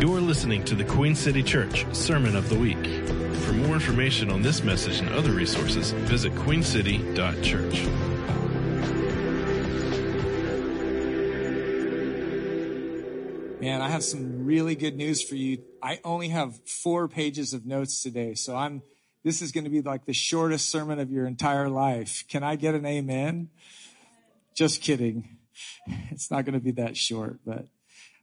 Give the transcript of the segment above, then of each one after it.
You're listening to the Queen City Church Sermon of the Week. For more information on this message and other resources, visit queencity.church. Man, I have some really good news for you. I only have four pages of notes today, so I'm, this is going to be like the shortest sermon of your entire life. Can I get an amen? Just kidding. It's not going to be that short, but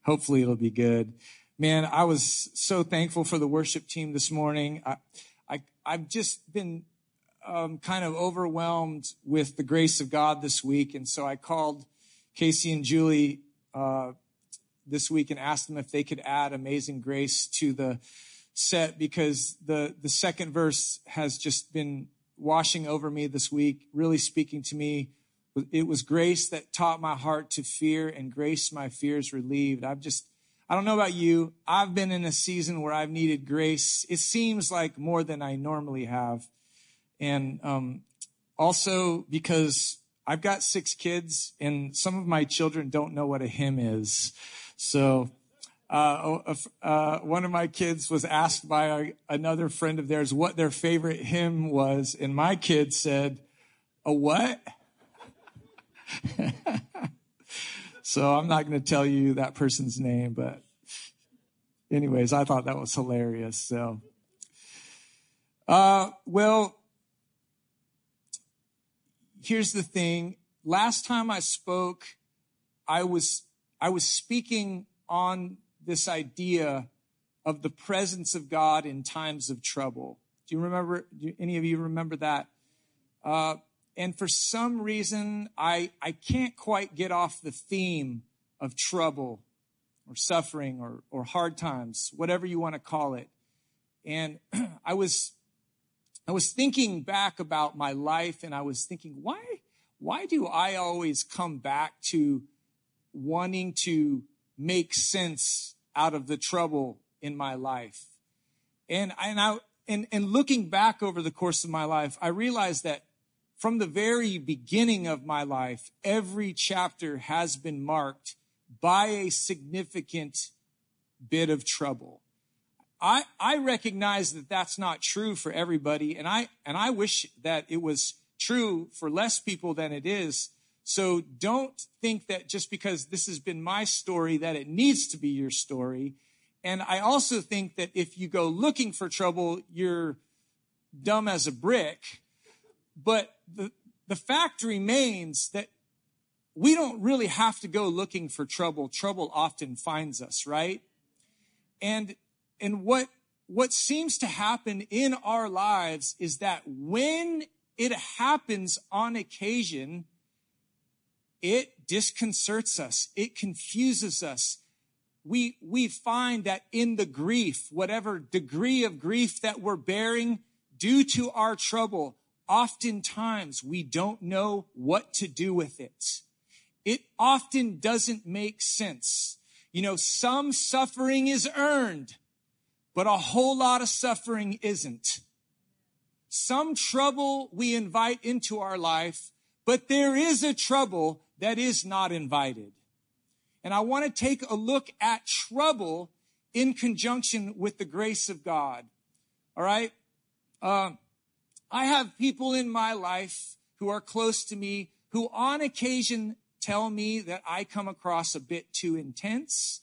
hopefully it'll be good. Man, I was so thankful for the worship team this morning. I, I, I've just been um, kind of overwhelmed with the grace of God this week. And so I called Casey and Julie uh, this week and asked them if they could add Amazing Grace to the set because the, the second verse has just been washing over me this week, really speaking to me. It was grace that taught my heart to fear and grace my fears relieved. I've just, I don't know about you. I've been in a season where I've needed grace. It seems like more than I normally have. And, um, also because I've got six kids and some of my children don't know what a hymn is. So, uh, uh, one of my kids was asked by a, another friend of theirs what their favorite hymn was, and my kid said, "A what?" so I'm not going to tell you that person's name, but anyways, I thought that was hilarious. So, uh, well, here's the thing. Last time I spoke, I was I was speaking on this idea of the presence of God in times of trouble. Do you remember? Do any of you remember that? Uh, and for some reason, I I can't quite get off the theme of trouble, or suffering, or or hard times, whatever you want to call it. And I was I was thinking back about my life, and I was thinking, why why do I always come back to wanting to make sense out of the trouble in my life. And, and I, and, and looking back over the course of my life, I realized that from the very beginning of my life, every chapter has been marked by a significant bit of trouble. I, I recognize that that's not true for everybody. And I, and I wish that it was true for less people than it is. So don't think that just because this has been my story that it needs to be your story. And I also think that if you go looking for trouble, you're dumb as a brick. But the, the fact remains that we don't really have to go looking for trouble. Trouble often finds us, right? And, and what, what seems to happen in our lives is that when it happens on occasion, it disconcerts us. It confuses us. We, we find that in the grief, whatever degree of grief that we're bearing due to our trouble, oftentimes we don't know what to do with it. It often doesn't make sense. You know, some suffering is earned, but a whole lot of suffering isn't. Some trouble we invite into our life, but there is a trouble that is not invited. And I want to take a look at trouble in conjunction with the grace of God. All right. Uh, I have people in my life who are close to me who on occasion tell me that I come across a bit too intense.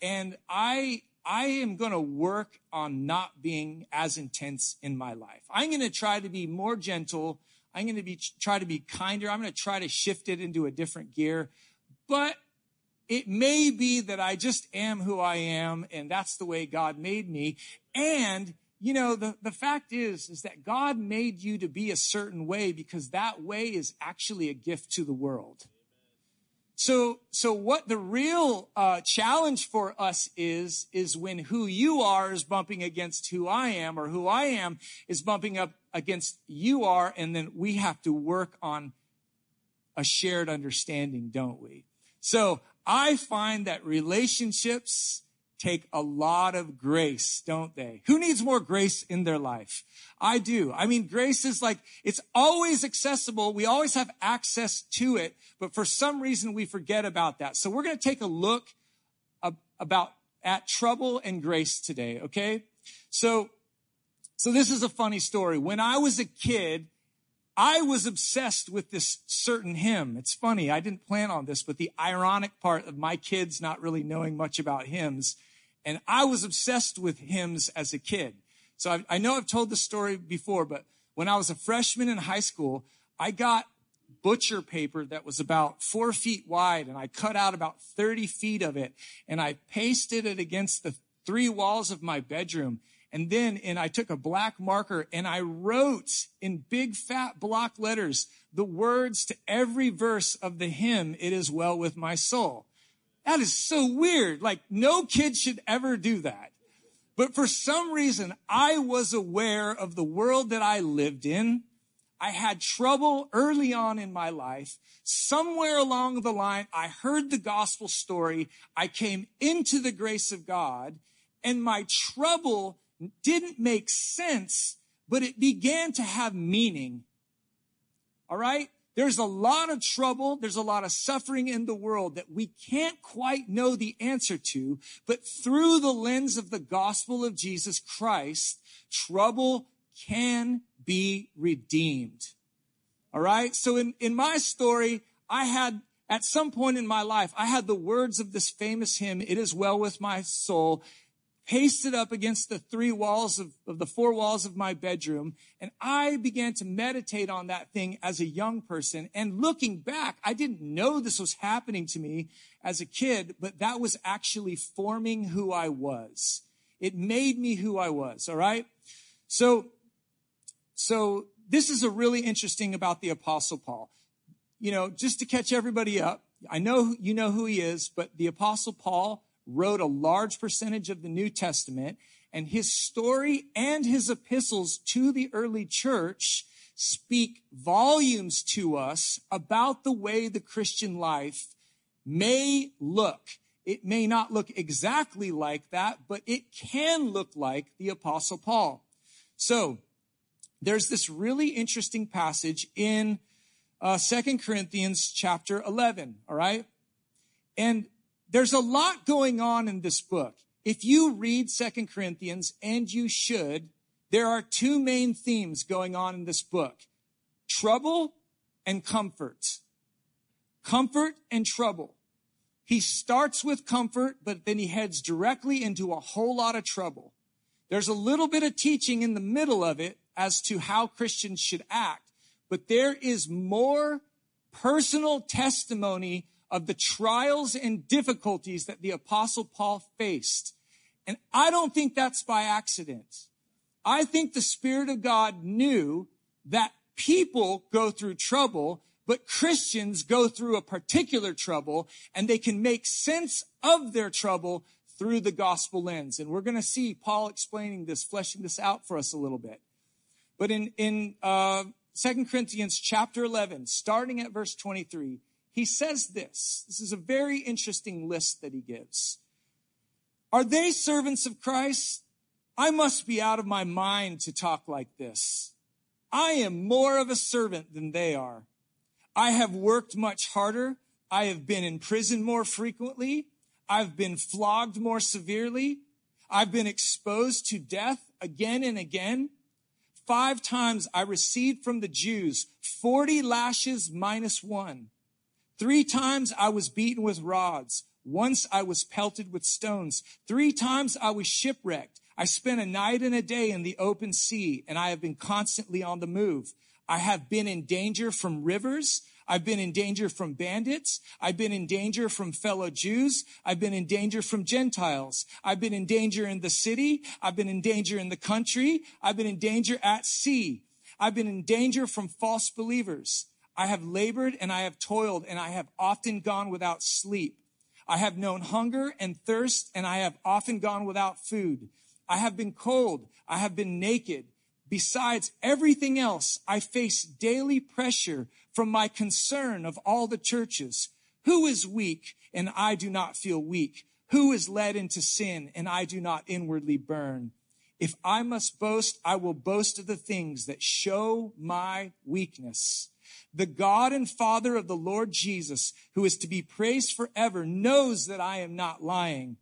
And I, I am going to work on not being as intense in my life. I'm going to try to be more gentle I'm going to be try to be kinder. I'm going to try to shift it into a different gear. But it may be that I just am who I am and that's the way God made me. And you know, the, the fact is, is that God made you to be a certain way because that way is actually a gift to the world. So, so what the real uh, challenge for us is, is when who you are is bumping against who I am, or who I am is bumping up against you are, and then we have to work on a shared understanding, don't we? So I find that relationships take a lot of grace, don't they? Who needs more grace in their life? I do. I mean, grace is like, it's always accessible. We always have access to it, but for some reason we forget about that. So we're going to take a look about at trouble and grace today, okay? So, so this is a funny story. When I was a kid, I was obsessed with this certain hymn. It's funny. I didn't plan on this, but the ironic part of my kids not really knowing much about hymns. And I was obsessed with hymns as a kid. So I, I know I've told this story before, but when I was a freshman in high school, I got butcher paper that was about four feet wide and I cut out about 30 feet of it and I pasted it against the three walls of my bedroom. And then, and I took a black marker and I wrote in big fat block letters the words to every verse of the hymn, It is Well With My Soul. That is so weird. Like no kid should ever do that. But for some reason, I was aware of the world that I lived in I had trouble early on in my life. Somewhere along the line, I heard the gospel story. I came into the grace of God and my trouble didn't make sense, but it began to have meaning. All right. There's a lot of trouble. There's a lot of suffering in the world that we can't quite know the answer to, but through the lens of the gospel of Jesus Christ, trouble can be redeemed. All right. So in, in my story, I had at some point in my life, I had the words of this famous hymn, It is well with my soul, pasted up against the three walls of, of the four walls of my bedroom. And I began to meditate on that thing as a young person. And looking back, I didn't know this was happening to me as a kid, but that was actually forming who I was. It made me who I was. All right. So so this is a really interesting about the apostle Paul. You know, just to catch everybody up, I know you know who he is, but the apostle Paul wrote a large percentage of the New Testament and his story and his epistles to the early church speak volumes to us about the way the Christian life may look. It may not look exactly like that, but it can look like the apostle Paul. So there's this really interesting passage in uh, 2 Corinthians chapter 11, all right? And there's a lot going on in this book. If you read 2 Corinthians, and you should, there are two main themes going on in this book. Trouble and comfort. Comfort and trouble. He starts with comfort, but then he heads directly into a whole lot of trouble. There's a little bit of teaching in the middle of it as to how Christians should act, but there is more personal testimony of the trials and difficulties that the apostle Paul faced. And I don't think that's by accident. I think the Spirit of God knew that people go through trouble, but Christians go through a particular trouble and they can make sense of their trouble through the gospel lens. And we're going to see Paul explaining this, fleshing this out for us a little bit. But in, in, uh, 2 Corinthians chapter 11, starting at verse 23, he says this. This is a very interesting list that he gives. Are they servants of Christ? I must be out of my mind to talk like this. I am more of a servant than they are. I have worked much harder. I have been in prison more frequently. I've been flogged more severely. I've been exposed to death again and again. Five times I received from the Jews 40 lashes minus one. Three times I was beaten with rods. Once I was pelted with stones. Three times I was shipwrecked. I spent a night and a day in the open sea, and I have been constantly on the move. I have been in danger from rivers. I've been in danger from bandits. I've been in danger from fellow Jews. I've been in danger from Gentiles. I've been in danger in the city. I've been in danger in the country. I've been in danger at sea. I've been in danger from false believers. I have labored and I have toiled and I have often gone without sleep. I have known hunger and thirst and I have often gone without food. I have been cold. I have been naked. Besides everything else, I face daily pressure from my concern of all the churches. Who is weak and I do not feel weak? Who is led into sin and I do not inwardly burn? If I must boast, I will boast of the things that show my weakness. The God and Father of the Lord Jesus, who is to be praised forever, knows that I am not lying.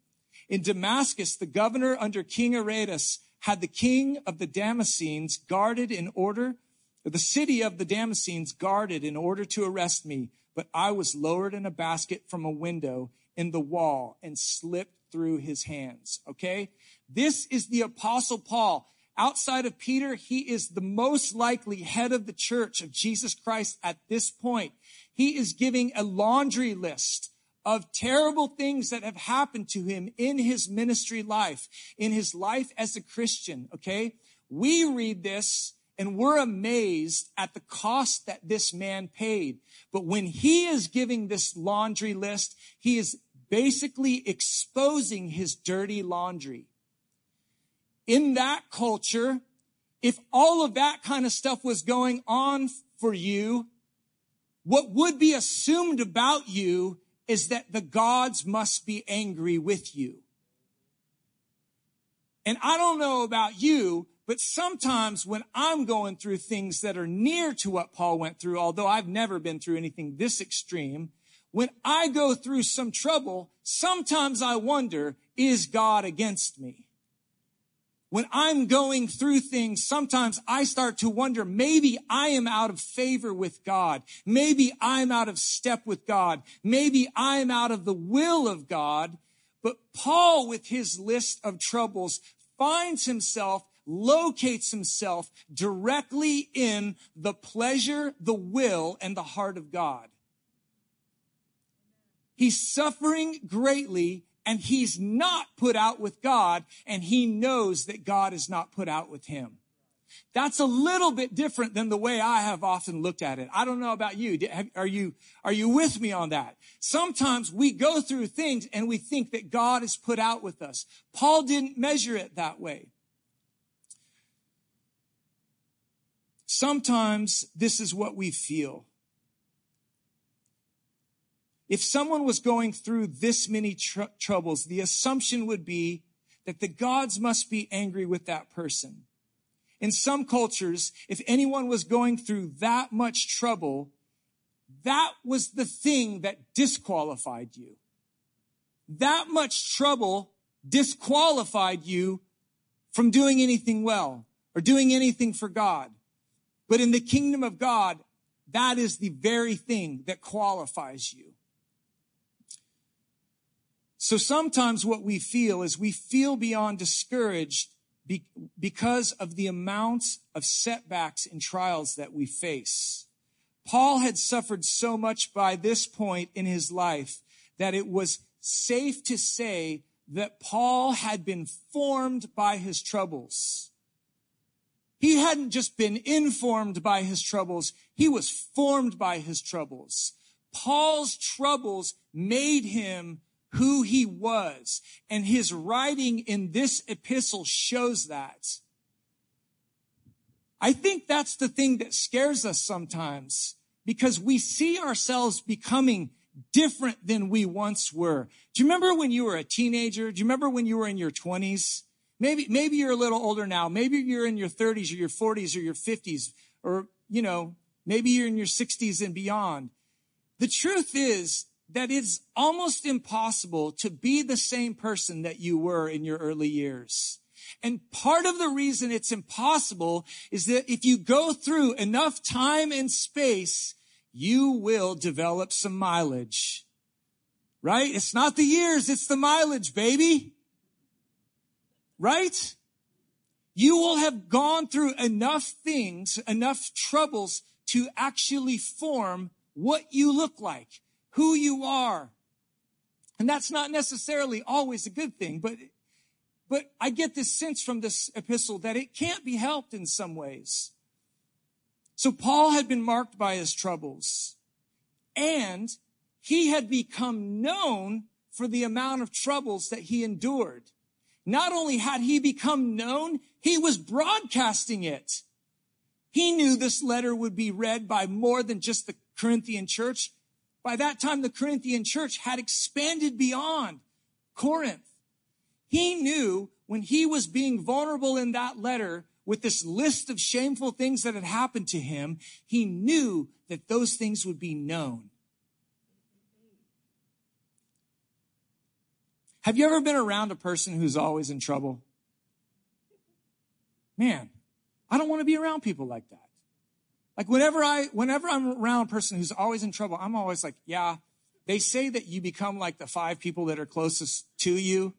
In Damascus, the governor under King Aretas had the king of the Damascenes guarded in order, the city of the Damascenes guarded in order to arrest me. But I was lowered in a basket from a window in the wall and slipped through his hands. Okay. This is the apostle Paul. Outside of Peter, he is the most likely head of the church of Jesus Christ at this point. He is giving a laundry list of terrible things that have happened to him in his ministry life, in his life as a Christian. Okay. We read this and we're amazed at the cost that this man paid. But when he is giving this laundry list, he is basically exposing his dirty laundry. In that culture, if all of that kind of stuff was going on for you, what would be assumed about you is that the gods must be angry with you. And I don't know about you, but sometimes when I'm going through things that are near to what Paul went through, although I've never been through anything this extreme, when I go through some trouble, sometimes I wonder, is God against me? When I'm going through things, sometimes I start to wonder, maybe I am out of favor with God. Maybe I'm out of step with God. Maybe I'm out of the will of God. But Paul, with his list of troubles, finds himself locates himself directly in the pleasure, the will, and the heart of God. He's suffering greatly and he's not put out with God and he knows that God is not put out with him. That's a little bit different than the way I have often looked at it. I don't know about you. Are you, are you with me on that? Sometimes we go through things and we think that God is put out with us. Paul didn't measure it that way. Sometimes this is what we feel. If someone was going through this many tr- troubles, the assumption would be that the gods must be angry with that person. In some cultures, if anyone was going through that much trouble, that was the thing that disqualified you. That much trouble disqualified you from doing anything well or doing anything for God. But in the kingdom of God, that is the very thing that qualifies you. So sometimes what we feel is we feel beyond discouraged be, because of the amount of setbacks and trials that we face. Paul had suffered so much by this point in his life that it was safe to say that Paul had been formed by his troubles. He hadn't just been informed by his troubles. He was formed by his troubles. Paul's troubles made him who he was. And his writing in this epistle shows that. I think that's the thing that scares us sometimes because we see ourselves becoming different than we once were. Do you remember when you were a teenager? Do you remember when you were in your twenties? Maybe, maybe you're a little older now. Maybe you're in your thirties or your forties or your fifties or, you know, maybe you're in your sixties and beyond. The truth is that it's almost impossible to be the same person that you were in your early years. And part of the reason it's impossible is that if you go through enough time and space, you will develop some mileage. Right? It's not the years, it's the mileage, baby. Right? You will have gone through enough things, enough troubles to actually form what you look like who you are. And that's not necessarily always a good thing, but, but I get this sense from this epistle that it can't be helped in some ways. So Paul had been marked by his troubles and he had become known for the amount of troubles that he endured. Not only had he become known, he was broadcasting it. He knew this letter would be read by more than just the Corinthian church. By that time, the Corinthian church had expanded beyond Corinth. He knew when he was being vulnerable in that letter with this list of shameful things that had happened to him, he knew that those things would be known. Have you ever been around a person who's always in trouble? Man, I don't want to be around people like that. Like whenever I, whenever I'm around a person who's always in trouble, I'm always like, yeah, they say that you become like the five people that are closest to you.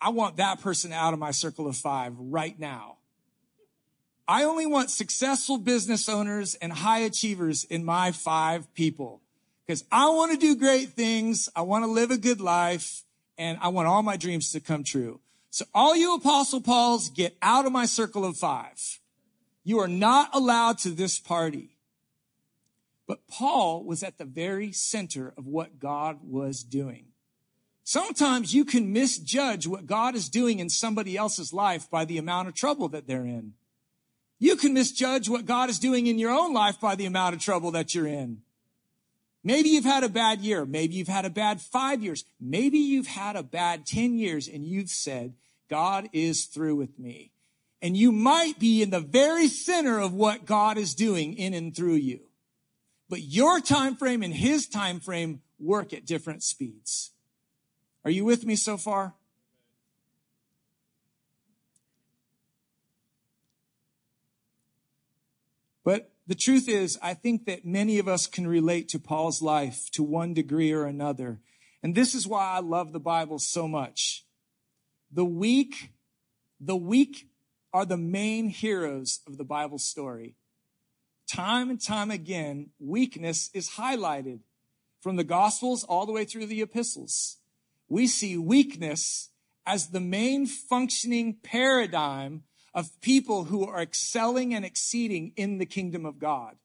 I want that person out of my circle of five right now. I only want successful business owners and high achievers in my five people because I want to do great things. I want to live a good life and I want all my dreams to come true. So all you apostle Pauls get out of my circle of five. You are not allowed to this party. But Paul was at the very center of what God was doing. Sometimes you can misjudge what God is doing in somebody else's life by the amount of trouble that they're in. You can misjudge what God is doing in your own life by the amount of trouble that you're in. Maybe you've had a bad year. Maybe you've had a bad five years. Maybe you've had a bad 10 years and you've said, God is through with me. And you might be in the very center of what God is doing in and through you. But your time frame and his time frame work at different speeds. Are you with me so far? But the truth is, I think that many of us can relate to Paul's life to one degree or another. And this is why I love the Bible so much. The weak, the weak are the main heroes of the Bible story. Time and time again, weakness is highlighted from the Gospels all the way through the epistles. We see weakness as the main functioning paradigm of people who are excelling and exceeding in the kingdom of God.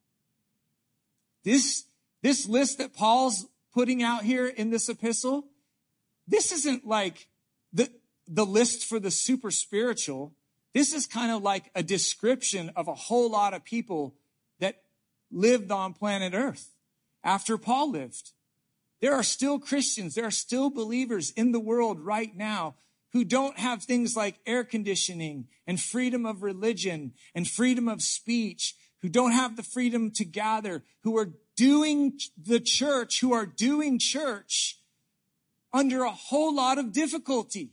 This, this list that Paul's putting out here in this epistle, this isn't like the, the list for the super spiritual. This is kind of like a description of a whole lot of people that lived on planet earth after Paul lived. There are still Christians. There are still believers in the world right now who don't have things like air conditioning and freedom of religion and freedom of speech, who don't have the freedom to gather, who are doing the church, who are doing church under a whole lot of difficulty.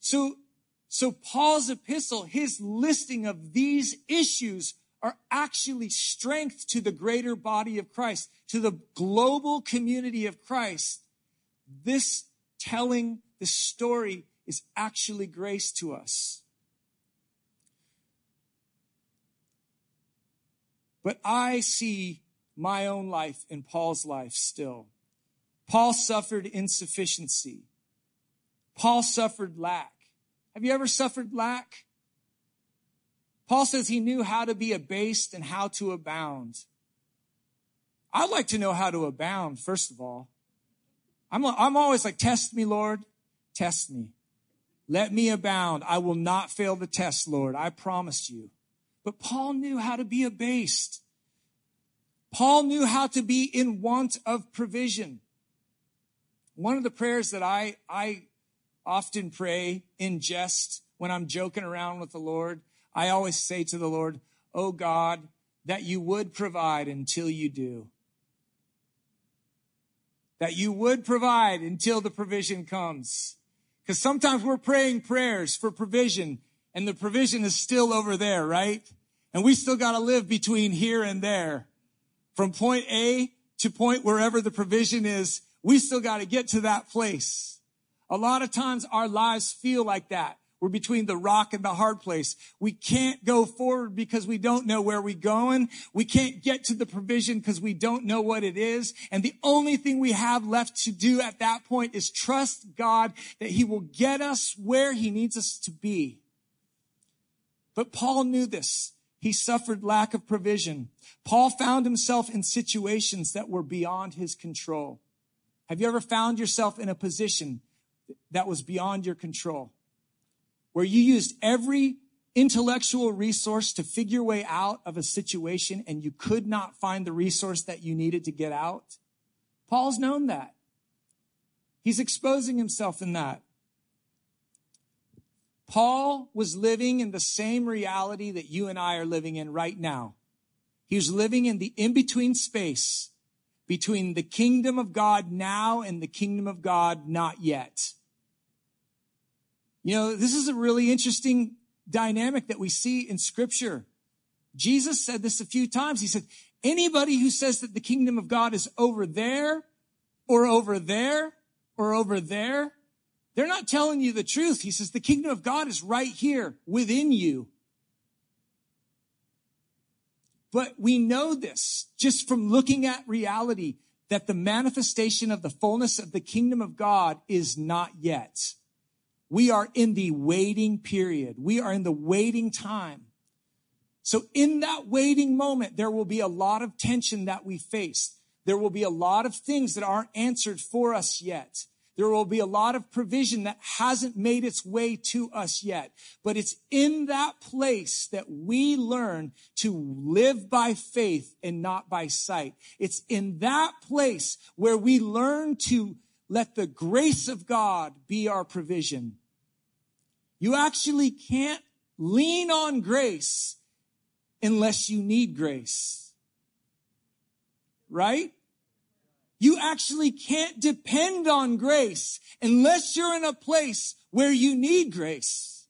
So, so Paul's epistle, his listing of these issues are actually strength to the greater body of Christ, to the global community of Christ. This telling the story is actually grace to us. But I see my own life in Paul's life still. Paul suffered insufficiency. Paul suffered lack. Have you ever suffered lack? Paul says he knew how to be abased and how to abound. I'd like to know how to abound, first of all. I'm, I'm always like, test me, Lord. Test me. Let me abound. I will not fail the test, Lord. I promise you. But Paul knew how to be abased. Paul knew how to be in want of provision. One of the prayers that I, I often pray in jest when I'm joking around with the Lord, I always say to the Lord, Oh God, that you would provide until you do that you would provide until the provision comes. Because sometimes we're praying prayers for provision and the provision is still over there, right? And we still got to live between here and there. From point A to point wherever the provision is, we still got to get to that place. A lot of times our lives feel like that. We're between the rock and the hard place. We can't go forward because we don't know where we're going. We can't get to the provision because we don't know what it is. And the only thing we have left to do at that point is trust God that he will get us where he needs us to be. But Paul knew this. He suffered lack of provision. Paul found himself in situations that were beyond his control. Have you ever found yourself in a position that was beyond your control? where you used every intellectual resource to figure your way out of a situation and you could not find the resource that you needed to get out? Paul's known that. He's exposing himself in that. Paul was living in the same reality that you and I are living in right now. He was living in the in-between space between the kingdom of God now and the kingdom of God not yet. You know, this is a really interesting dynamic that we see in scripture. Jesus said this a few times. He said, anybody who says that the kingdom of God is over there or over there or over there, they're not telling you the truth. He says the kingdom of God is right here within you. But we know this just from looking at reality that the manifestation of the fullness of the kingdom of God is not yet. We are in the waiting period. We are in the waiting time. So in that waiting moment, there will be a lot of tension that we face. There will be a lot of things that aren't answered for us yet. There will be a lot of provision that hasn't made its way to us yet. But it's in that place that we learn to live by faith and not by sight. It's in that place where we learn to let the grace of God be our provision. You actually can't lean on grace unless you need grace. Right? You actually can't depend on grace unless you're in a place where you need grace.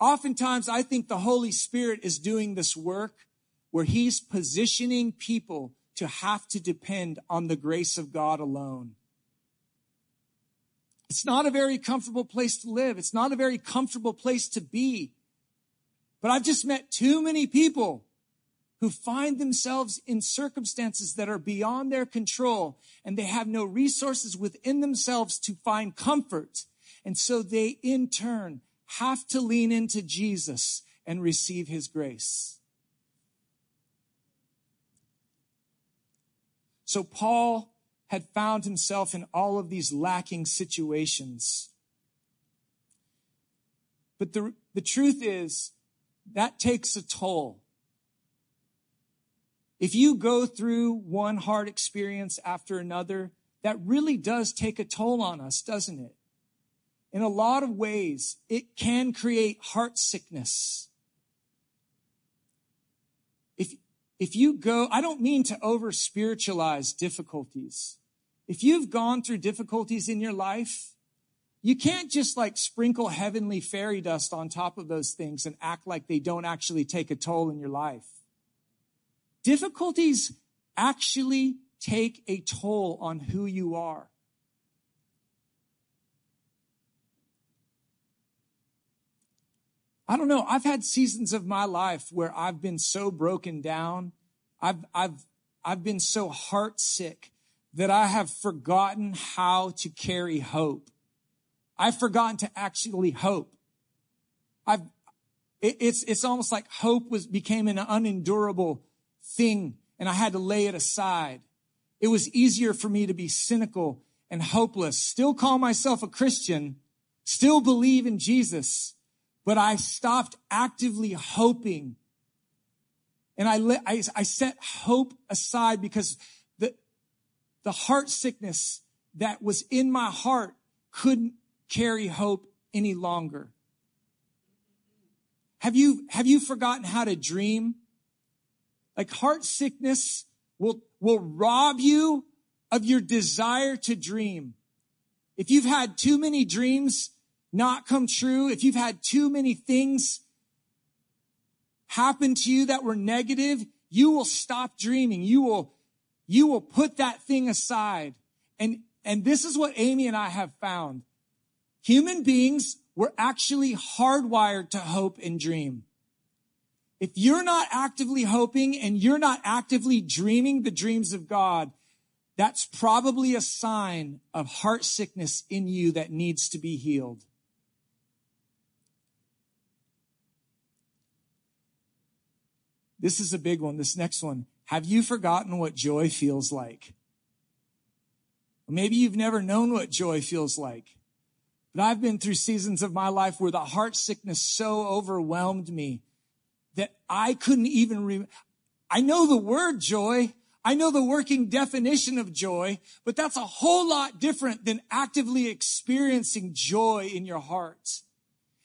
Oftentimes, I think the Holy Spirit is doing this work where he's positioning people to have to depend on the grace of God alone. It's not a very comfortable place to live. It's not a very comfortable place to be. But I've just met too many people who find themselves in circumstances that are beyond their control and they have no resources within themselves to find comfort. And so they in turn have to lean into Jesus and receive his grace. So Paul had found himself in all of these lacking situations. But the, the truth is that takes a toll. If you go through one hard experience after another, that really does take a toll on us, doesn't it? In a lot of ways, it can create heart sickness. If, if you go, I don't mean to over spiritualize difficulties if you've gone through difficulties in your life, you can't just like sprinkle heavenly fairy dust on top of those things and act like they don't actually take a toll in your life. Difficulties actually take a toll on who you are. I don't know. I've had seasons of my life where I've been so broken down. I've, I've, I've been so heart sick that I have forgotten how to carry hope. I've forgotten to actually hope. I've, it, it's, it's almost like hope was, became an unendurable thing and I had to lay it aside. It was easier for me to be cynical and hopeless, still call myself a Christian, still believe in Jesus, but I stopped actively hoping. And I, let, I, I set hope aside because the heart sickness that was in my heart couldn't carry hope any longer. Have you, have you forgotten how to dream? Like heart sickness will, will rob you of your desire to dream. If you've had too many dreams not come true, if you've had too many things happen to you that were negative, you will stop dreaming. You will you will put that thing aside. And, and this is what Amy and I have found. Human beings were actually hardwired to hope and dream. If you're not actively hoping and you're not actively dreaming the dreams of God, that's probably a sign of heart sickness in you that needs to be healed. This is a big one. This next one. Have you forgotten what joy feels like? Maybe you've never known what joy feels like. But I've been through seasons of my life where the heart sickness so overwhelmed me that I couldn't even re- I know the word joy. I know the working definition of joy, but that's a whole lot different than actively experiencing joy in your heart.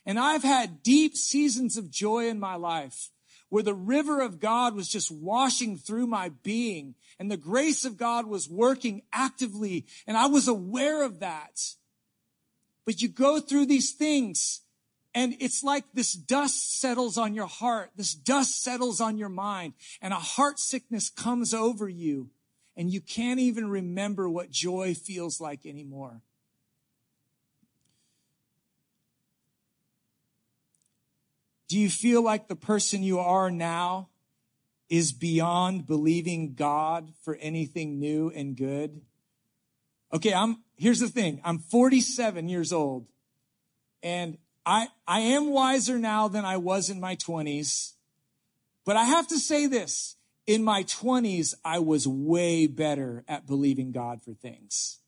And I've had deep seasons of joy in my life where the river of God was just washing through my being and the grace of God was working actively and I was aware of that. But you go through these things and it's like this dust settles on your heart. This dust settles on your mind and a heart sickness comes over you and you can't even remember what joy feels like anymore. Do you feel like the person you are now is beyond believing God for anything new and good? Okay, I'm, here's the thing. I'm 47 years old and I, I am wiser now than I was in my 20s. But I have to say this. In my 20s, I was way better at believing God for things.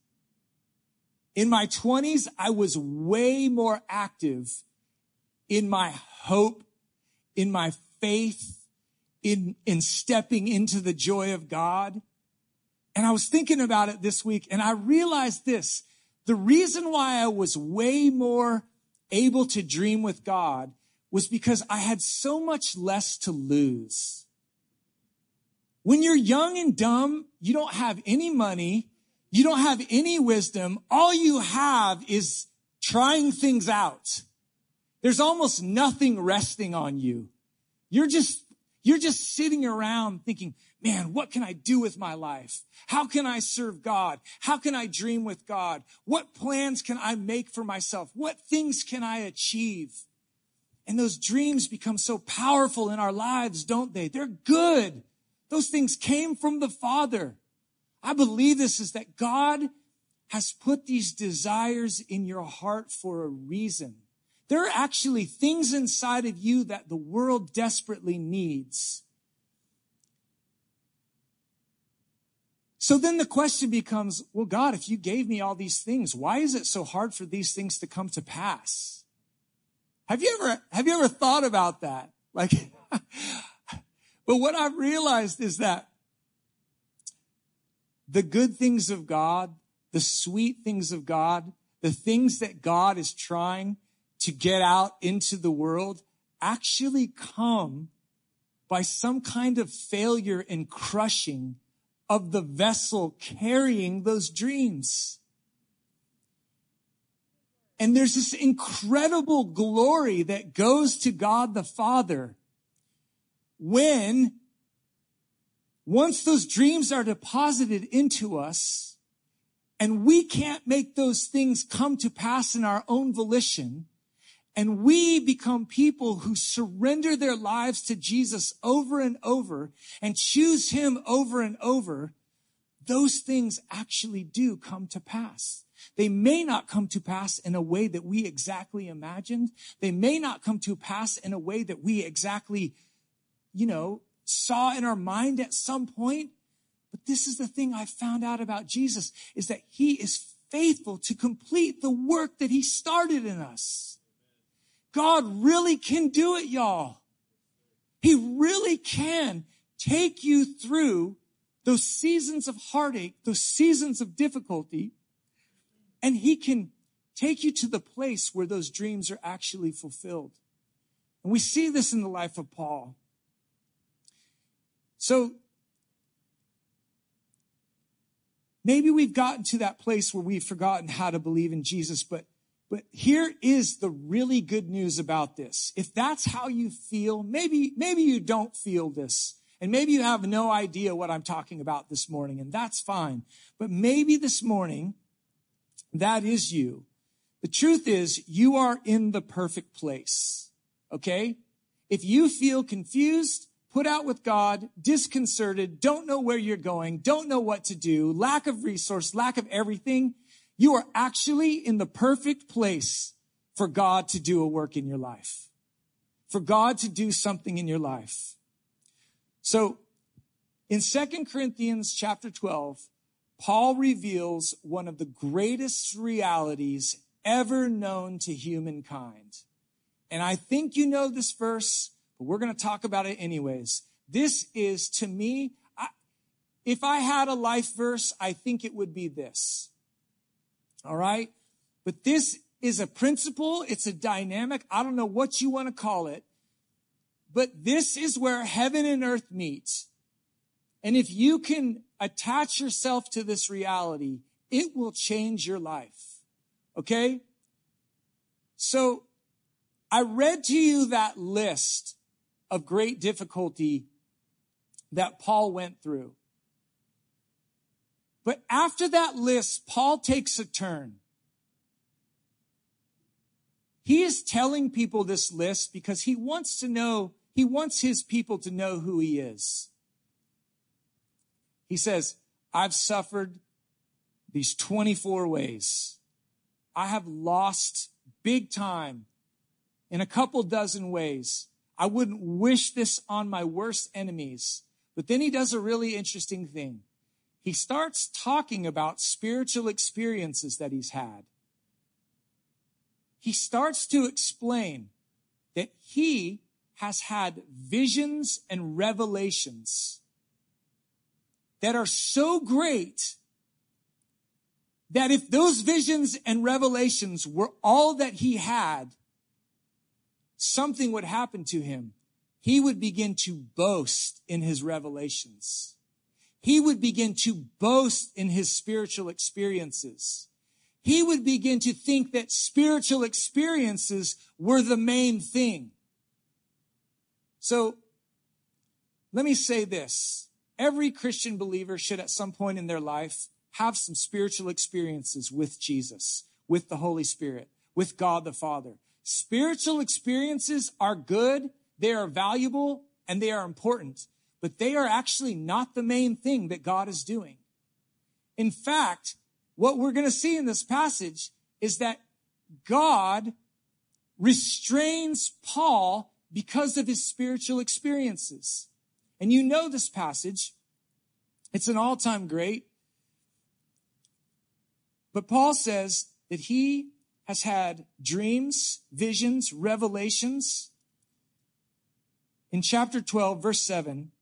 In my 20s, I was way more active in my hope, in my faith, in, in stepping into the joy of God. And I was thinking about it this week and I realized this. The reason why I was way more able to dream with God was because I had so much less to lose. When you're young and dumb, you don't have any money. You don't have any wisdom. All you have is trying things out. There's almost nothing resting on you. You're just, you're just sitting around thinking, man, what can I do with my life? How can I serve God? How can I dream with God? What plans can I make for myself? What things can I achieve? And those dreams become so powerful in our lives, don't they? They're good. Those things came from the Father. I believe this is that God has put these desires in your heart for a reason. There are actually things inside of you that the world desperately needs. So then the question becomes, well, God, if you gave me all these things, why is it so hard for these things to come to pass? Have you ever, have you ever thought about that? Like, but what I've realized is that the good things of God, the sweet things of God, the things that God is trying to get out into the world actually come by some kind of failure and crushing of the vessel carrying those dreams. And there's this incredible glory that goes to God the Father when once those dreams are deposited into us and we can't make those things come to pass in our own volition, and we become people who surrender their lives to Jesus over and over and choose him over and over, those things actually do come to pass. They may not come to pass in a way that we exactly imagined. They may not come to pass in a way that we exactly, you know, saw in our mind at some point. But this is the thing I found out about Jesus is that he is faithful to complete the work that he started in us. God really can do it, y'all. He really can take you through those seasons of heartache, those seasons of difficulty, and he can take you to the place where those dreams are actually fulfilled. And we see this in the life of Paul. So maybe we've gotten to that place where we've forgotten how to believe in Jesus, but but here is the really good news about this. If that's how you feel, maybe, maybe you don't feel this. And maybe you have no idea what I'm talking about this morning, and that's fine. But maybe this morning, that is you. The truth is, you are in the perfect place. Okay? If you feel confused, put out with God, disconcerted, don't know where you're going, don't know what to do, lack of resource, lack of everything, you are actually in the perfect place for God to do a work in your life, for God to do something in your life. So in Second Corinthians chapter 12, Paul reveals one of the greatest realities ever known to humankind. And I think you know this verse, but we're going to talk about it anyways. This is to me, I, if I had a life verse, I think it would be this. All right. But this is a principle. It's a dynamic. I don't know what you want to call it, but this is where heaven and earth meet. And if you can attach yourself to this reality, it will change your life. Okay? So I read to you that list of great difficulty that Paul went through. But after that list, Paul takes a turn. He is telling people this list because he wants to know, he wants his people to know who he is. He says, I've suffered these 24 ways. I have lost big time in a couple dozen ways. I wouldn't wish this on my worst enemies. But then he does a really interesting thing. He starts talking about spiritual experiences that he's had. He starts to explain that he has had visions and revelations that are so great that if those visions and revelations were all that he had, something would happen to him. He would begin to boast in his revelations. He would begin to boast in his spiritual experiences. He would begin to think that spiritual experiences were the main thing. So let me say this. Every Christian believer should at some point in their life have some spiritual experiences with Jesus, with the Holy Spirit, with God the Father. Spiritual experiences are good, they are valuable, and they are important, but they are actually not the main thing that God is doing. In fact, what we're going to see in this passage is that God restrains Paul because of his spiritual experiences. And you know this passage. It's an all-time great. But Paul says that he has had dreams, visions, revelations. In chapter 12, verse 7,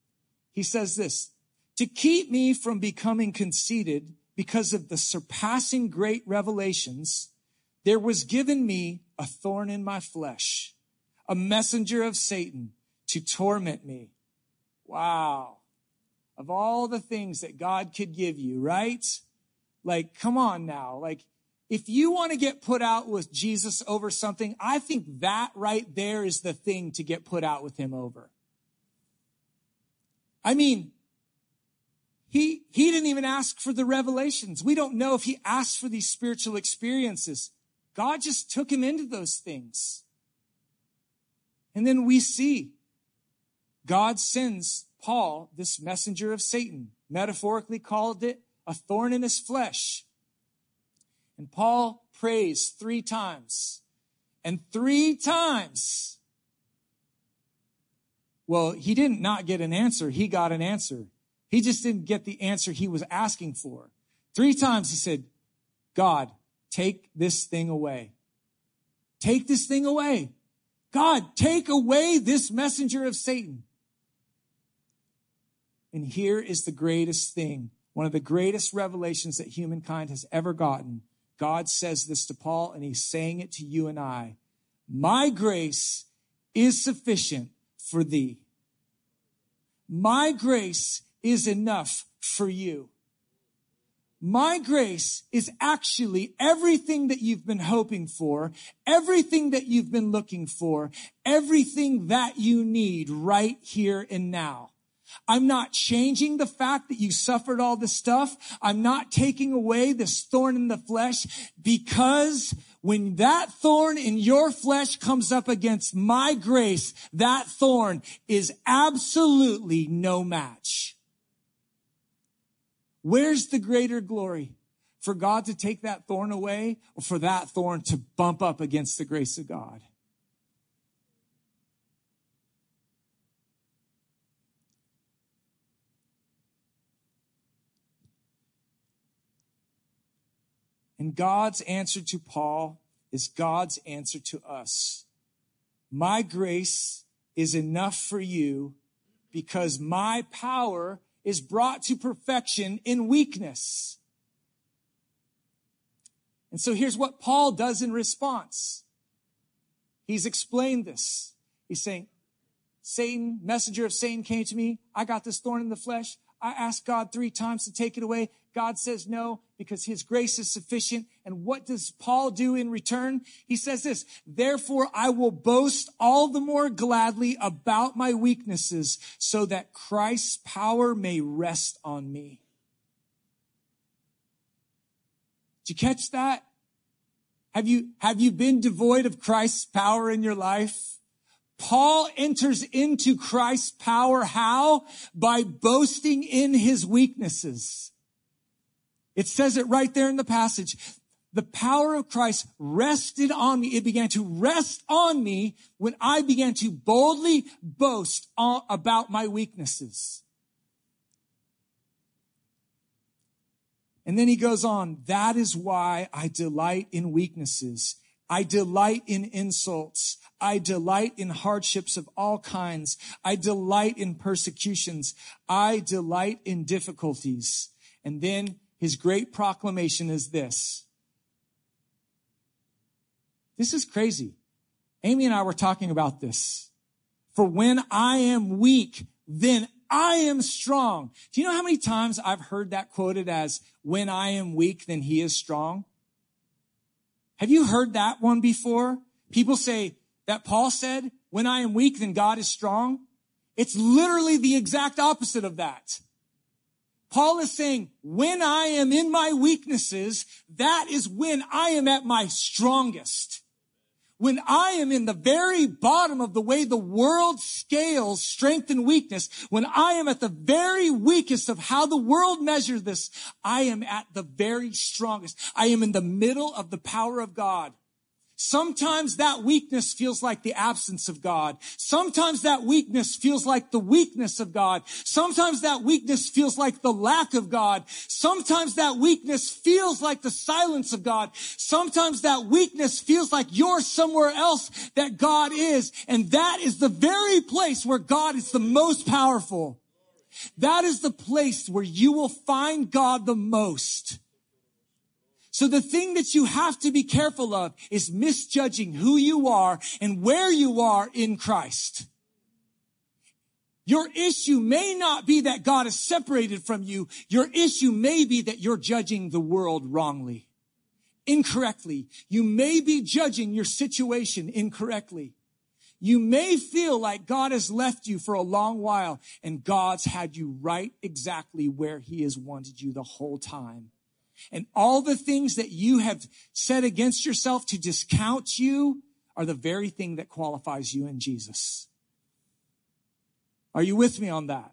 he says this, to keep me from becoming conceited because of the surpassing great revelations, there was given me a thorn in my flesh, a messenger of Satan to torment me. Wow. Of all the things that God could give you, right? Like, come on now. Like, if you want to get put out with Jesus over something, I think that right there is the thing to get put out with him over. I mean, he, he didn't even ask for the revelations. We don't know if he asked for these spiritual experiences. God just took him into those things. And then we see God sends Paul, this messenger of Satan, metaphorically called it a thorn in his flesh. And Paul prays three times. And three times, well, he didn't not get an answer. He got an answer. He just didn't get the answer he was asking for. Three times he said, God, take this thing away. Take this thing away. God, take away this messenger of Satan. And here is the greatest thing, one of the greatest revelations that humankind has ever gotten God says this to Paul, and he's saying it to you and I. My grace is sufficient for thee. My grace is enough for you. My grace is actually everything that you've been hoping for, everything that you've been looking for, everything that you need right here and now. I'm not changing the fact that you suffered all this stuff. I'm not taking away this thorn in the flesh because when that thorn in your flesh comes up against my grace, that thorn is absolutely no match. Where's the greater glory? For God to take that thorn away or for that thorn to bump up against the grace of God? And God's answer to Paul is God's answer to us. My grace is enough for you because my power is brought to perfection in weakness. And so here's what Paul does in response. He's explained this. He's saying, Satan, messenger of Satan came to me. I got this thorn in the flesh. I asked God three times to take it away. God says no because his grace is sufficient. And what does Paul do in return? He says this, therefore I will boast all the more gladly about my weaknesses so that Christ's power may rest on me. Did you catch that? Have you, have you been devoid of Christ's power in your life? Paul enters into Christ's power. How? By boasting in his weaknesses. It says it right there in the passage. The power of Christ rested on me. It began to rest on me when I began to boldly boast about my weaknesses. And then he goes on, that is why I delight in weaknesses. I delight in insults. I delight in hardships of all kinds. I delight in persecutions. I delight in difficulties. And then his great proclamation is this. This is crazy. Amy and I were talking about this. For when I am weak, then I am strong. Do you know how many times I've heard that quoted as, when I am weak, then he is strong? Have you heard that one before? People say, that Paul said, when I am weak, then God is strong. It's literally the exact opposite of that. Paul is saying, when I am in my weaknesses, that is when I am at my strongest. When I am in the very bottom of the way the world scales strength and weakness, when I am at the very weakest of how the world measures this, I am at the very strongest. I am in the middle of the power of God. Sometimes that weakness feels like the absence of God. Sometimes that weakness feels like the weakness of God. Sometimes that weakness feels like the lack of God. Sometimes that weakness feels like the silence of God. Sometimes that weakness feels like you're somewhere else that God is. And that is the very place where God is the most powerful. That is the place where you will find God the most. So the thing that you have to be careful of is misjudging who you are and where you are in Christ. Your issue may not be that God is separated from you. Your issue may be that you're judging the world wrongly, incorrectly. You may be judging your situation incorrectly. You may feel like God has left you for a long while and God's had you right exactly where he has wanted you the whole time. And all the things that you have said against yourself to discount you are the very thing that qualifies you in Jesus. Are you with me on that?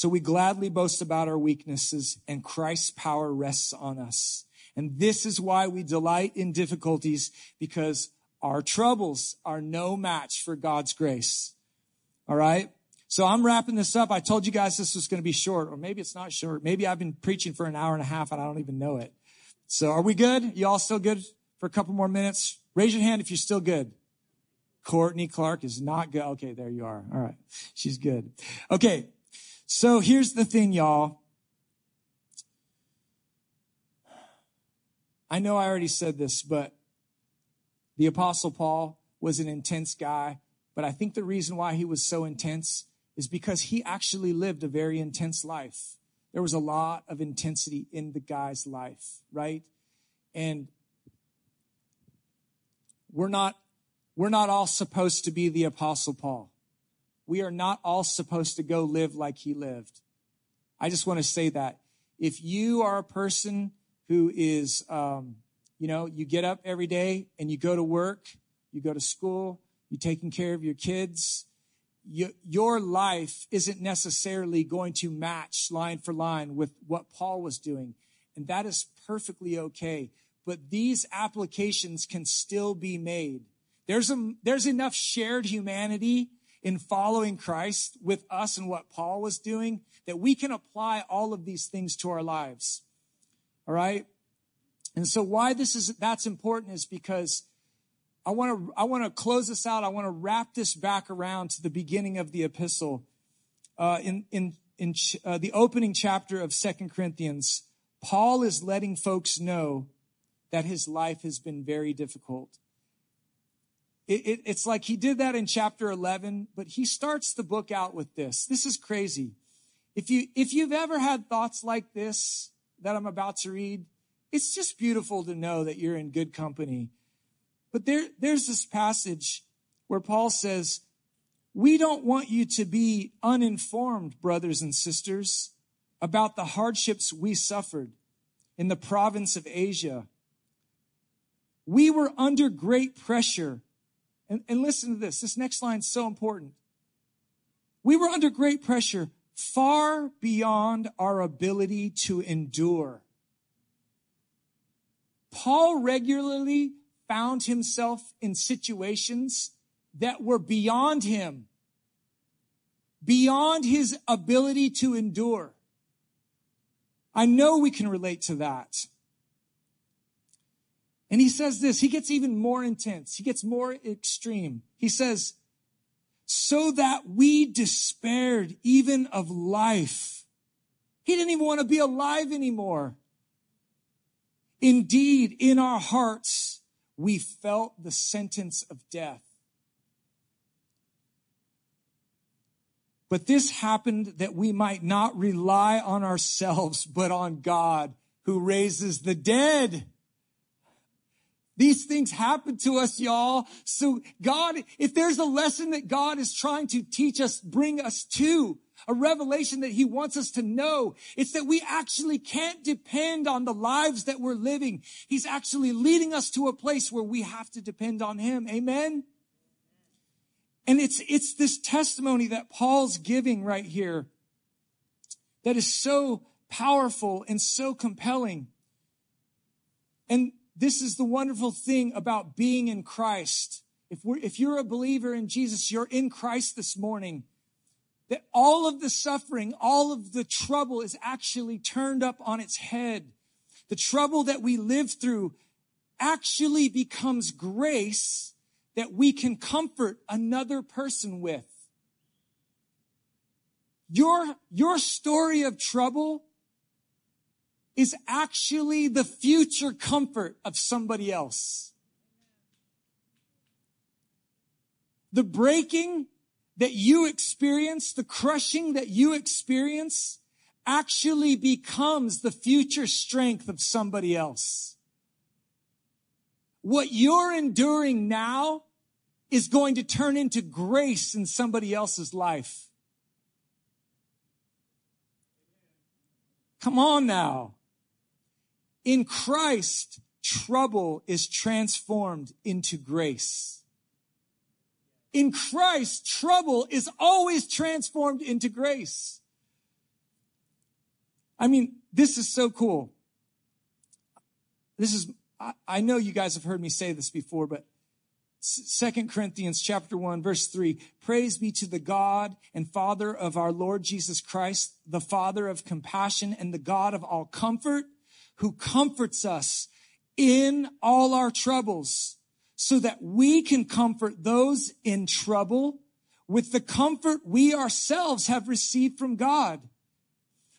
So we gladly boast about our weaknesses and Christ's power rests on us. And this is why we delight in difficulties because our troubles are no match for God's grace. All right. So I'm wrapping this up. I told you guys this was going to be short, or maybe it's not short. Maybe I've been preaching for an hour and a half and I don't even know it. So are we good? You all still good for a couple more minutes? Raise your hand if you're still good. Courtney Clark is not good. Okay, there you are. All right. She's good. Okay. So here's the thing, y'all. I know I already said this, but the apostle Paul was an intense guy. But I think the reason why he was so intense is because he actually lived a very intense life. There was a lot of intensity in the guy's life, right? And we're not, we're not all supposed to be the apostle Paul. We are not all supposed to go live like he lived. I just want to say that if you are a person who is, um, you know, you get up every day and you go to work, you go to school, you're taking care of your kids, your life isn't necessarily going to match line for line with what Paul was doing. And that is perfectly okay. But these applications can still be made. There's a, there's enough shared humanity in following Christ with us and what Paul was doing that we can apply all of these things to our lives. All right. And so why this is, that's important is because I want to, I want to close this out. I want to wrap this back around to the beginning of the epistle. Uh, in, in, in uh, the opening chapter of Second Corinthians, Paul is letting folks know that his life has been very difficult. It, it, it's like he did that in chapter 11, but he starts the book out with this. This is crazy. If you, if you've ever had thoughts like this that I'm about to read, it's just beautiful to know that you're in good company. But there, there's this passage where Paul says, we don't want you to be uninformed, brothers and sisters, about the hardships we suffered in the province of Asia. We were under great pressure. And, and listen to this. This next line is so important. We were under great pressure far beyond our ability to endure. Paul regularly found himself in situations that were beyond him, beyond his ability to endure. I know we can relate to that. And he says this, he gets even more intense. He gets more extreme. He says, so that we despaired even of life. He didn't even want to be alive anymore. Indeed, in our hearts, we felt the sentence of death. But this happened that we might not rely on ourselves, but on God who raises the dead. These things happen to us, y'all. So God, if there's a lesson that God is trying to teach us, bring us to, a revelation that he wants us to know, it's that we actually can't depend on the lives that we're living. He's actually leading us to a place where we have to depend on him. Amen. And it's, it's this testimony that Paul's giving right here that is so powerful and so compelling. And this is the wonderful thing about being in Christ. If we're, if you're a believer in Jesus, you're in Christ this morning. That all of the suffering, all of the trouble is actually turned up on its head. The trouble that we live through actually becomes grace that we can comfort another person with. Your, your story of trouble is actually the future comfort of somebody else. The breaking that you experience, the crushing that you experience actually becomes the future strength of somebody else. What you're enduring now is going to turn into grace in somebody else's life. Come on now. In Christ, trouble is transformed into grace. In Christ, trouble is always transformed into grace. I mean, this is so cool. This is, I, know you guys have heard me say this before, but Second Corinthians chapter 1 verse 3 Praise be to the God and Father of our Lord Jesus Christ the Father of compassion and the God of all comfort who comforts us in all our troubles so that we can comfort those in trouble with the comfort we ourselves have received from God.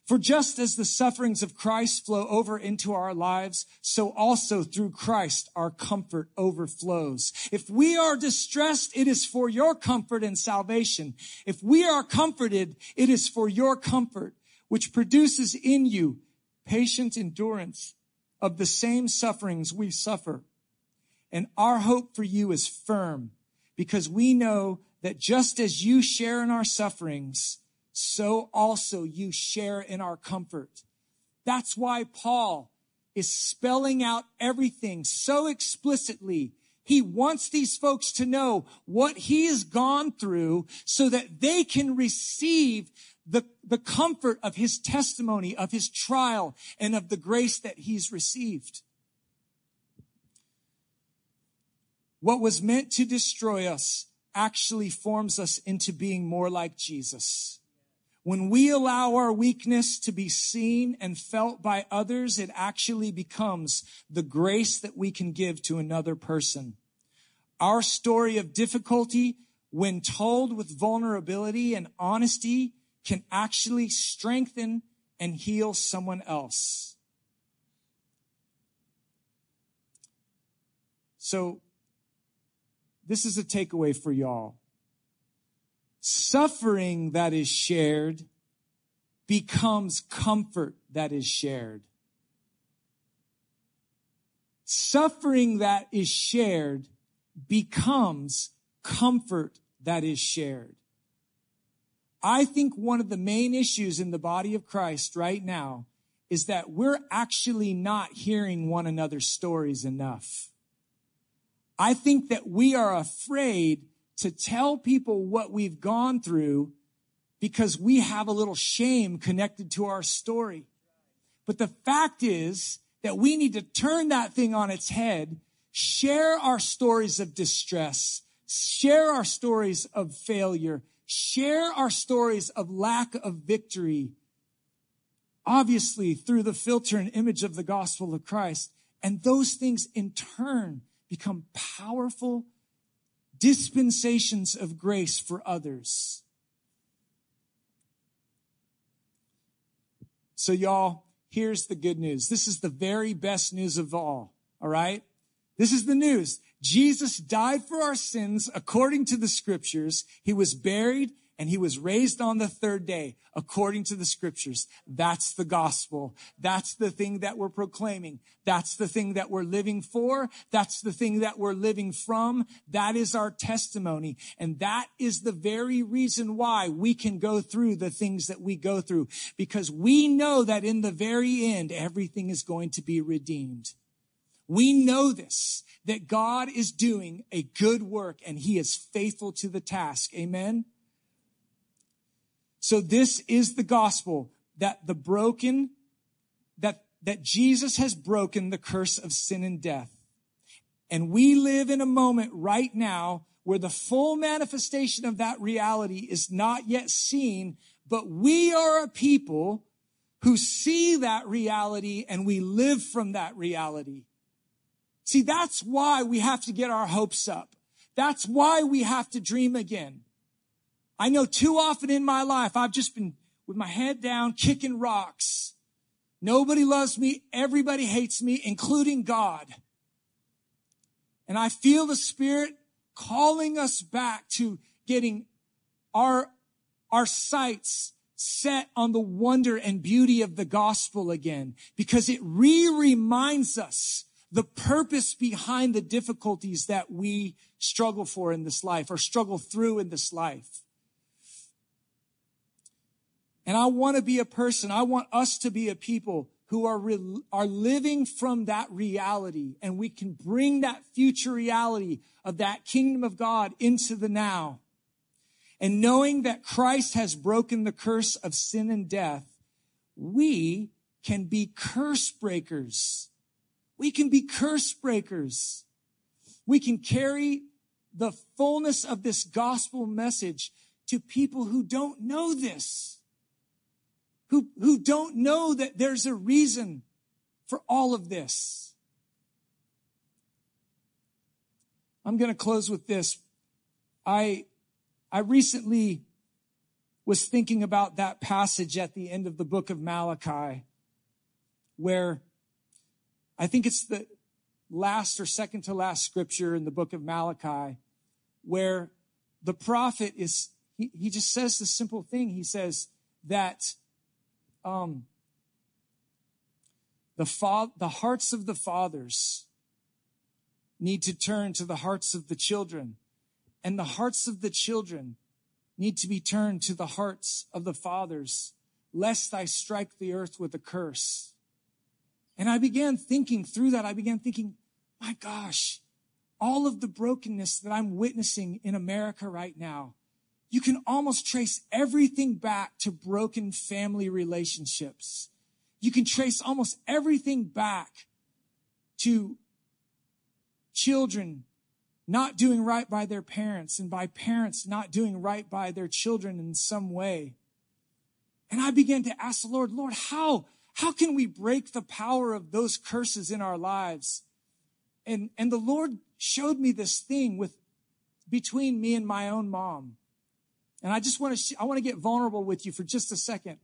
For just as the sufferings of Christ flow over into our lives, so also through Christ our comfort overflows. If we are distressed, it is for your comfort and salvation. If we are comforted, it is for your comfort, which produces in you patient endurance of the same sufferings we suffer. And our hope for you is firm because we know that just as you share in our sufferings, so also you share in our comfort. That's why Paul is spelling out everything so explicitly. He wants these folks to know what he has gone through so that they can receive the, the comfort of his testimony, of his trial, and of the grace that he's received. What was meant to destroy us actually forms us into being more like Jesus. When we allow our weakness to be seen and felt by others, it actually becomes the grace that we can give to another person. Our story of difficulty, when told with vulnerability and honesty, can actually strengthen and heal someone else. So this is a takeaway for y'all. Suffering that is shared becomes comfort that is shared. Suffering that is shared becomes comfort that is shared. I think one of the main issues in the body of Christ right now is that we're actually not hearing one another's stories enough. I think that we are afraid to tell people what we've gone through because we have a little shame connected to our story. But the fact is that we need to turn that thing on its head, share our stories of distress, share our stories of failure, share our stories of lack of victory, obviously through the filter and image of the gospel of Christ. And those things in turn become powerful dispensations of grace for others. So y'all, here's the good news. This is the very best news of all. All right. This is the news. Jesus died for our sins according to the scriptures. He was buried and he was raised on the third day according to the scriptures. That's the gospel. That's the thing that we're proclaiming. That's the thing that we're living for. That's the thing that we're living from. That is our testimony. And that is the very reason why we can go through the things that we go through because we know that in the very end, everything is going to be redeemed. We know this, that God is doing a good work and he is faithful to the task. Amen. So this is the gospel that the broken, that, that Jesus has broken the curse of sin and death. And we live in a moment right now where the full manifestation of that reality is not yet seen, but we are a people who see that reality and we live from that reality. See, that's why we have to get our hopes up. That's why we have to dream again. I know too often in my life, I've just been with my head down, kicking rocks. Nobody loves me. Everybody hates me, including God. And I feel the Spirit calling us back to getting our, our sights set on the wonder and beauty of the gospel again, because it re-reminds us the purpose behind the difficulties that we struggle for in this life or struggle through in this life. And I want to be a person, I want us to be a people who are, re- are living from that reality and we can bring that future reality of that kingdom of God into the now. And knowing that Christ has broken the curse of sin and death, we can be curse breakers. We can be curse breakers. We can carry the fullness of this gospel message to people who don't know this who, who don't know that there's a reason for all of this. I'm going to close with this. I, I recently was thinking about that passage at the end of the book of Malachi where I think it's the last or second to last scripture in the book of Malachi where the prophet is, he, he just says the simple thing. He says that um, the, fa- the hearts of the fathers need to turn to the hearts of the children, and the hearts of the children need to be turned to the hearts of the fathers, lest I strike the earth with a curse. And I began thinking through that. I began thinking, my gosh, all of the brokenness that I'm witnessing in America right now, you can almost trace everything back to broken family relationships. You can trace almost everything back to children not doing right by their parents and by parents not doing right by their children in some way. And I began to ask the Lord, Lord, how, how can we break the power of those curses in our lives? And, and the Lord showed me this thing with between me and my own mom. And I just want to, I want to get vulnerable with you for just a second.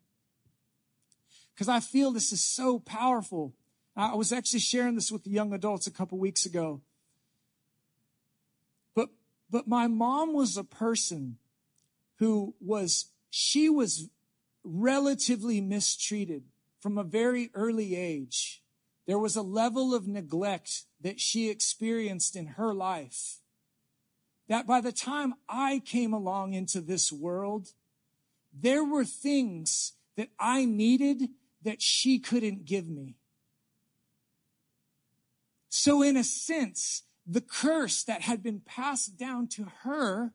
Cause I feel this is so powerful. I was actually sharing this with the young adults a couple weeks ago. But, But my mom was a person who was, she was relatively mistreated from a very early age. There was a level of neglect that she experienced in her life that by the time I came along into this world, there were things that I needed that she couldn't give me. So in a sense, the curse that had been passed down to her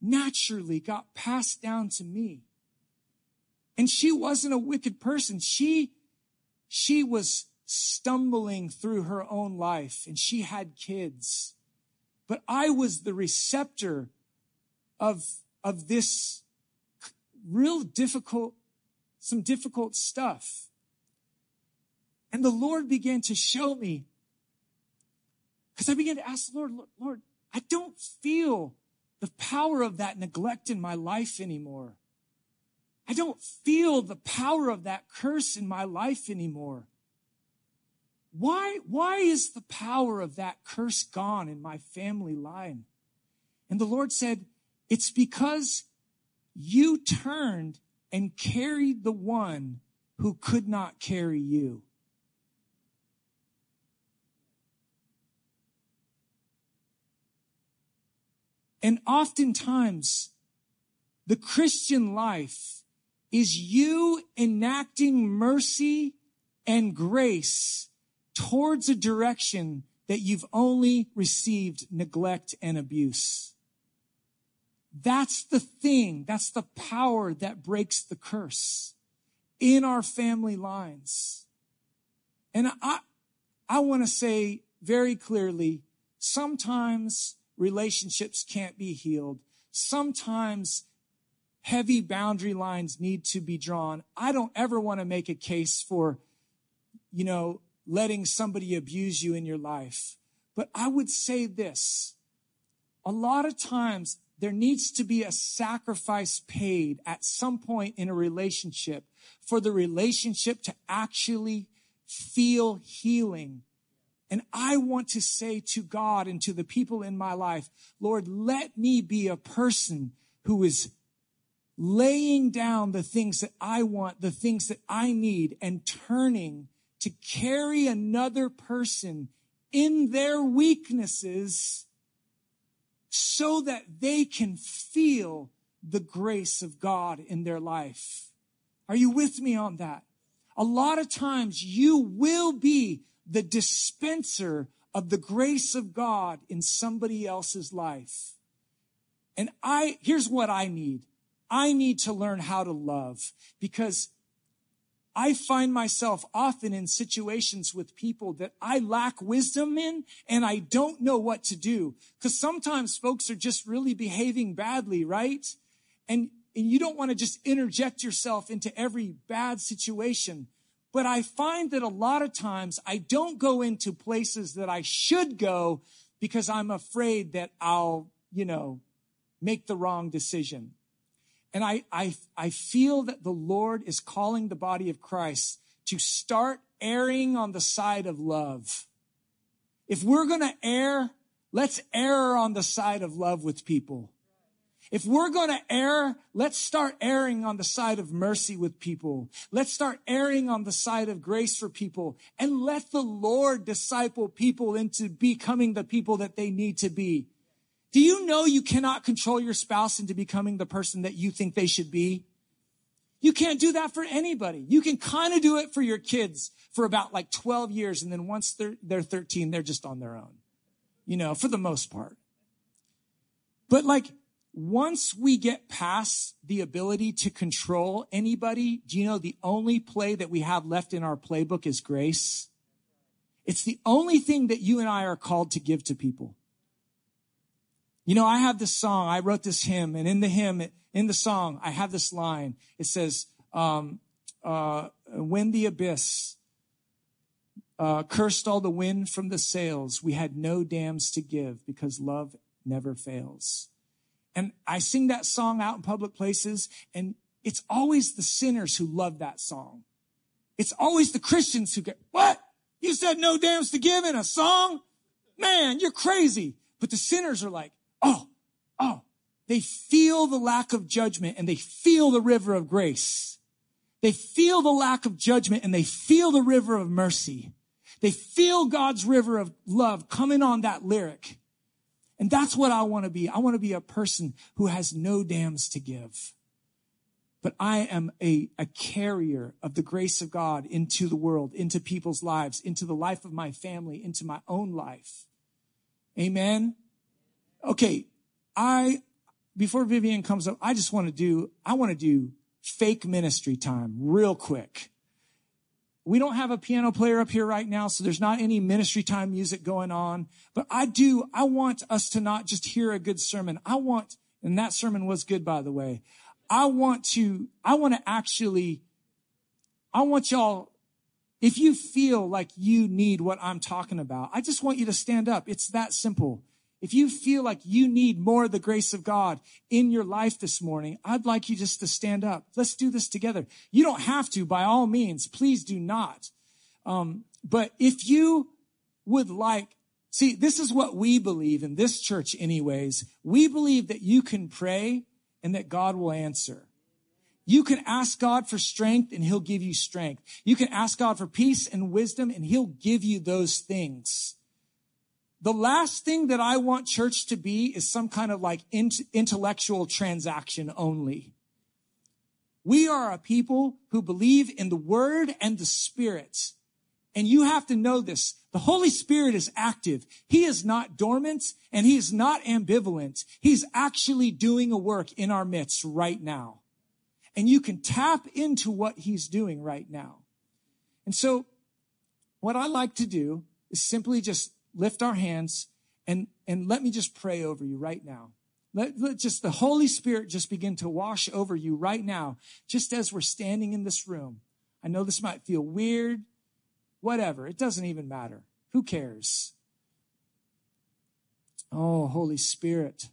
naturally got passed down to me. And she wasn't a wicked person. She, she was stumbling through her own life and she had kids. But I was the receptor of, of this real difficult, some difficult stuff. And the Lord began to show me, because I began to ask the Lord, Lord, I don't feel the power of that neglect in my life anymore. I don't feel the power of that curse in my life anymore. Why, why is the power of that curse gone in my family line? And the Lord said, it's because you turned and carried the one who could not carry you. And oftentimes, the Christian life is you enacting mercy and grace towards a direction that you've only received neglect and abuse. That's the thing. That's the power that breaks the curse in our family lines. And I, I want to say very clearly, sometimes relationships can't be healed. Sometimes heavy boundary lines need to be drawn. I don't ever want to make a case for, you know, letting somebody abuse you in your life. But I would say this. A lot of times there needs to be a sacrifice paid at some point in a relationship for the relationship to actually feel healing. And I want to say to God and to the people in my life, Lord, let me be a person who is laying down the things that I want, the things that I need and turning to carry another person in their weaknesses so that they can feel the grace of God in their life. Are you with me on that? A lot of times you will be the dispenser of the grace of God in somebody else's life. And I, here's what I need. I need to learn how to love because I find myself often in situations with people that I lack wisdom in and I don't know what to do. Cause sometimes folks are just really behaving badly, right? And, and you don't want to just interject yourself into every bad situation. But I find that a lot of times I don't go into places that I should go because I'm afraid that I'll, you know, make the wrong decision. And I, I, I feel that the Lord is calling the body of Christ to start erring on the side of love. If we're going to err, let's err on the side of love with people. If we're going to err, let's start erring on the side of mercy with people. Let's start erring on the side of grace for people and let the Lord disciple people into becoming the people that they need to be. Do you know you cannot control your spouse into becoming the person that you think they should be? You can't do that for anybody. You can kind of do it for your kids for about like 12 years. And then once they're, they're 13, they're just on their own, you know, for the most part. But like once we get past the ability to control anybody, do you know the only play that we have left in our playbook is grace? It's the only thing that you and I are called to give to people. You know, I have this song, I wrote this hymn, and in the hymn, in the song, I have this line. It says, um, uh, when the abyss uh, cursed all the wind from the sails, we had no dams to give because love never fails. And I sing that song out in public places, and it's always the sinners who love that song. It's always the Christians who get, what? You said no dams to give in a song? Man, you're crazy. But the sinners are like, oh, oh, they feel the lack of judgment and they feel the river of grace. They feel the lack of judgment and they feel the river of mercy. They feel God's river of love coming on that lyric. And that's what I want to be. I want to be a person who has no dams to give. But I am a, a carrier of the grace of God into the world, into people's lives, into the life of my family, into my own life. Amen. Okay. I, before Vivian comes up, I just want to do, I want to do fake ministry time real quick. We don't have a piano player up here right now, so there's not any ministry time music going on. But I do, I want us to not just hear a good sermon. I want, and that sermon was good, by the way. I want to, I want to actually, I want y'all, if you feel like you need what I'm talking about, I just want you to stand up. It's that simple. If you feel like you need more of the grace of God in your life this morning, I'd like you just to stand up. Let's do this together. You don't have to, by all means. Please do not. Um, but if you would like, see, this is what we believe in this church anyways. We believe that you can pray and that God will answer. You can ask God for strength and he'll give you strength. You can ask God for peace and wisdom and he'll give you those things. The last thing that I want church to be is some kind of like intellectual transaction only. We are a people who believe in the word and the spirit. And you have to know this. The Holy Spirit is active. He is not dormant and he is not ambivalent. He's actually doing a work in our midst right now. And you can tap into what he's doing right now. And so what I like to do is simply just lift our hands and, and let me just pray over you right now. Let, let just the Holy Spirit just begin to wash over you right now, just as we're standing in this room. I know this might feel weird, whatever. It doesn't even matter. Who cares? Oh, Holy Spirit.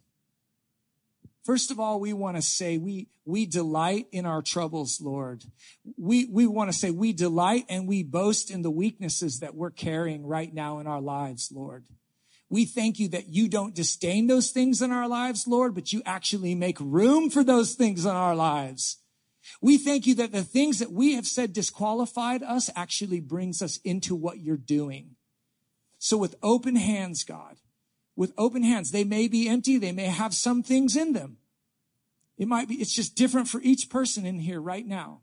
First of all, we want to say we, we delight in our troubles, Lord. We, we want to say we delight and we boast in the weaknesses that we're carrying right now in our lives, Lord. We thank you that you don't disdain those things in our lives, Lord, but you actually make room for those things in our lives. We thank you that the things that we have said disqualified us actually brings us into what you're doing. So with open hands, God, with open hands. They may be empty. They may have some things in them. It might be, it's just different for each person in here right now.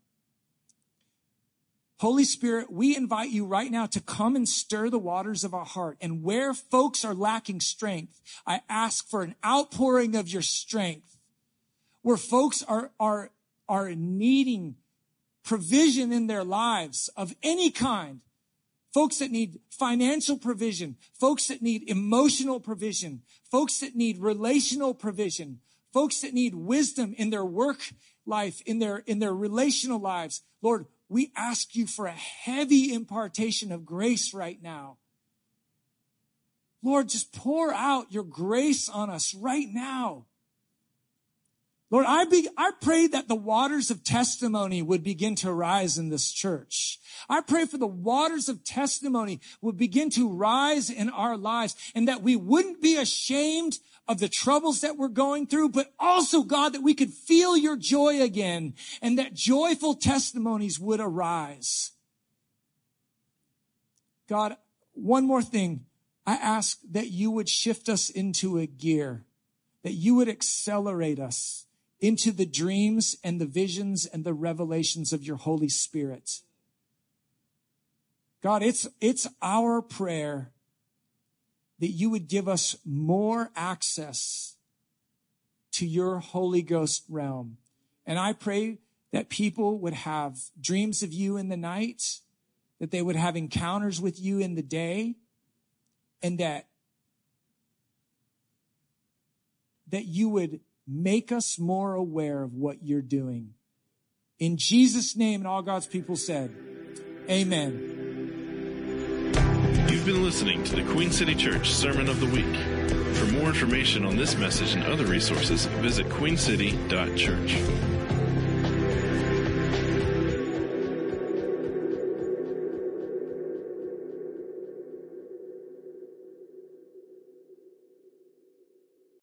Holy Spirit, we invite you right now to come and stir the waters of our heart. And where folks are lacking strength, I ask for an outpouring of your strength. Where folks are, are, are needing provision in their lives of any kind, folks that need financial provision, folks that need emotional provision, folks that need relational provision, folks that need wisdom in their work life, in their, in their relational lives. Lord, we ask you for a heavy impartation of grace right now. Lord, just pour out your grace on us right now. Lord, I, be, I pray that the waters of testimony would begin to rise in this church. I pray for the waters of testimony would begin to rise in our lives and that we wouldn't be ashamed of the troubles that we're going through, but also, God, that we could feel your joy again and that joyful testimonies would arise. God, one more thing. I ask that you would shift us into a gear, that you would accelerate us into the dreams and the visions and the revelations of your Holy Spirit. God, it's, it's our prayer that you would give us more access to your Holy Ghost realm. And I pray that people would have dreams of you in the night, that they would have encounters with you in the day, and that, that you would Make us more aware of what you're doing. In Jesus' name, and all God's people said, Amen. You've been listening to the Queen City Church Sermon of the Week. For more information on this message and other resources, visit queencity.church.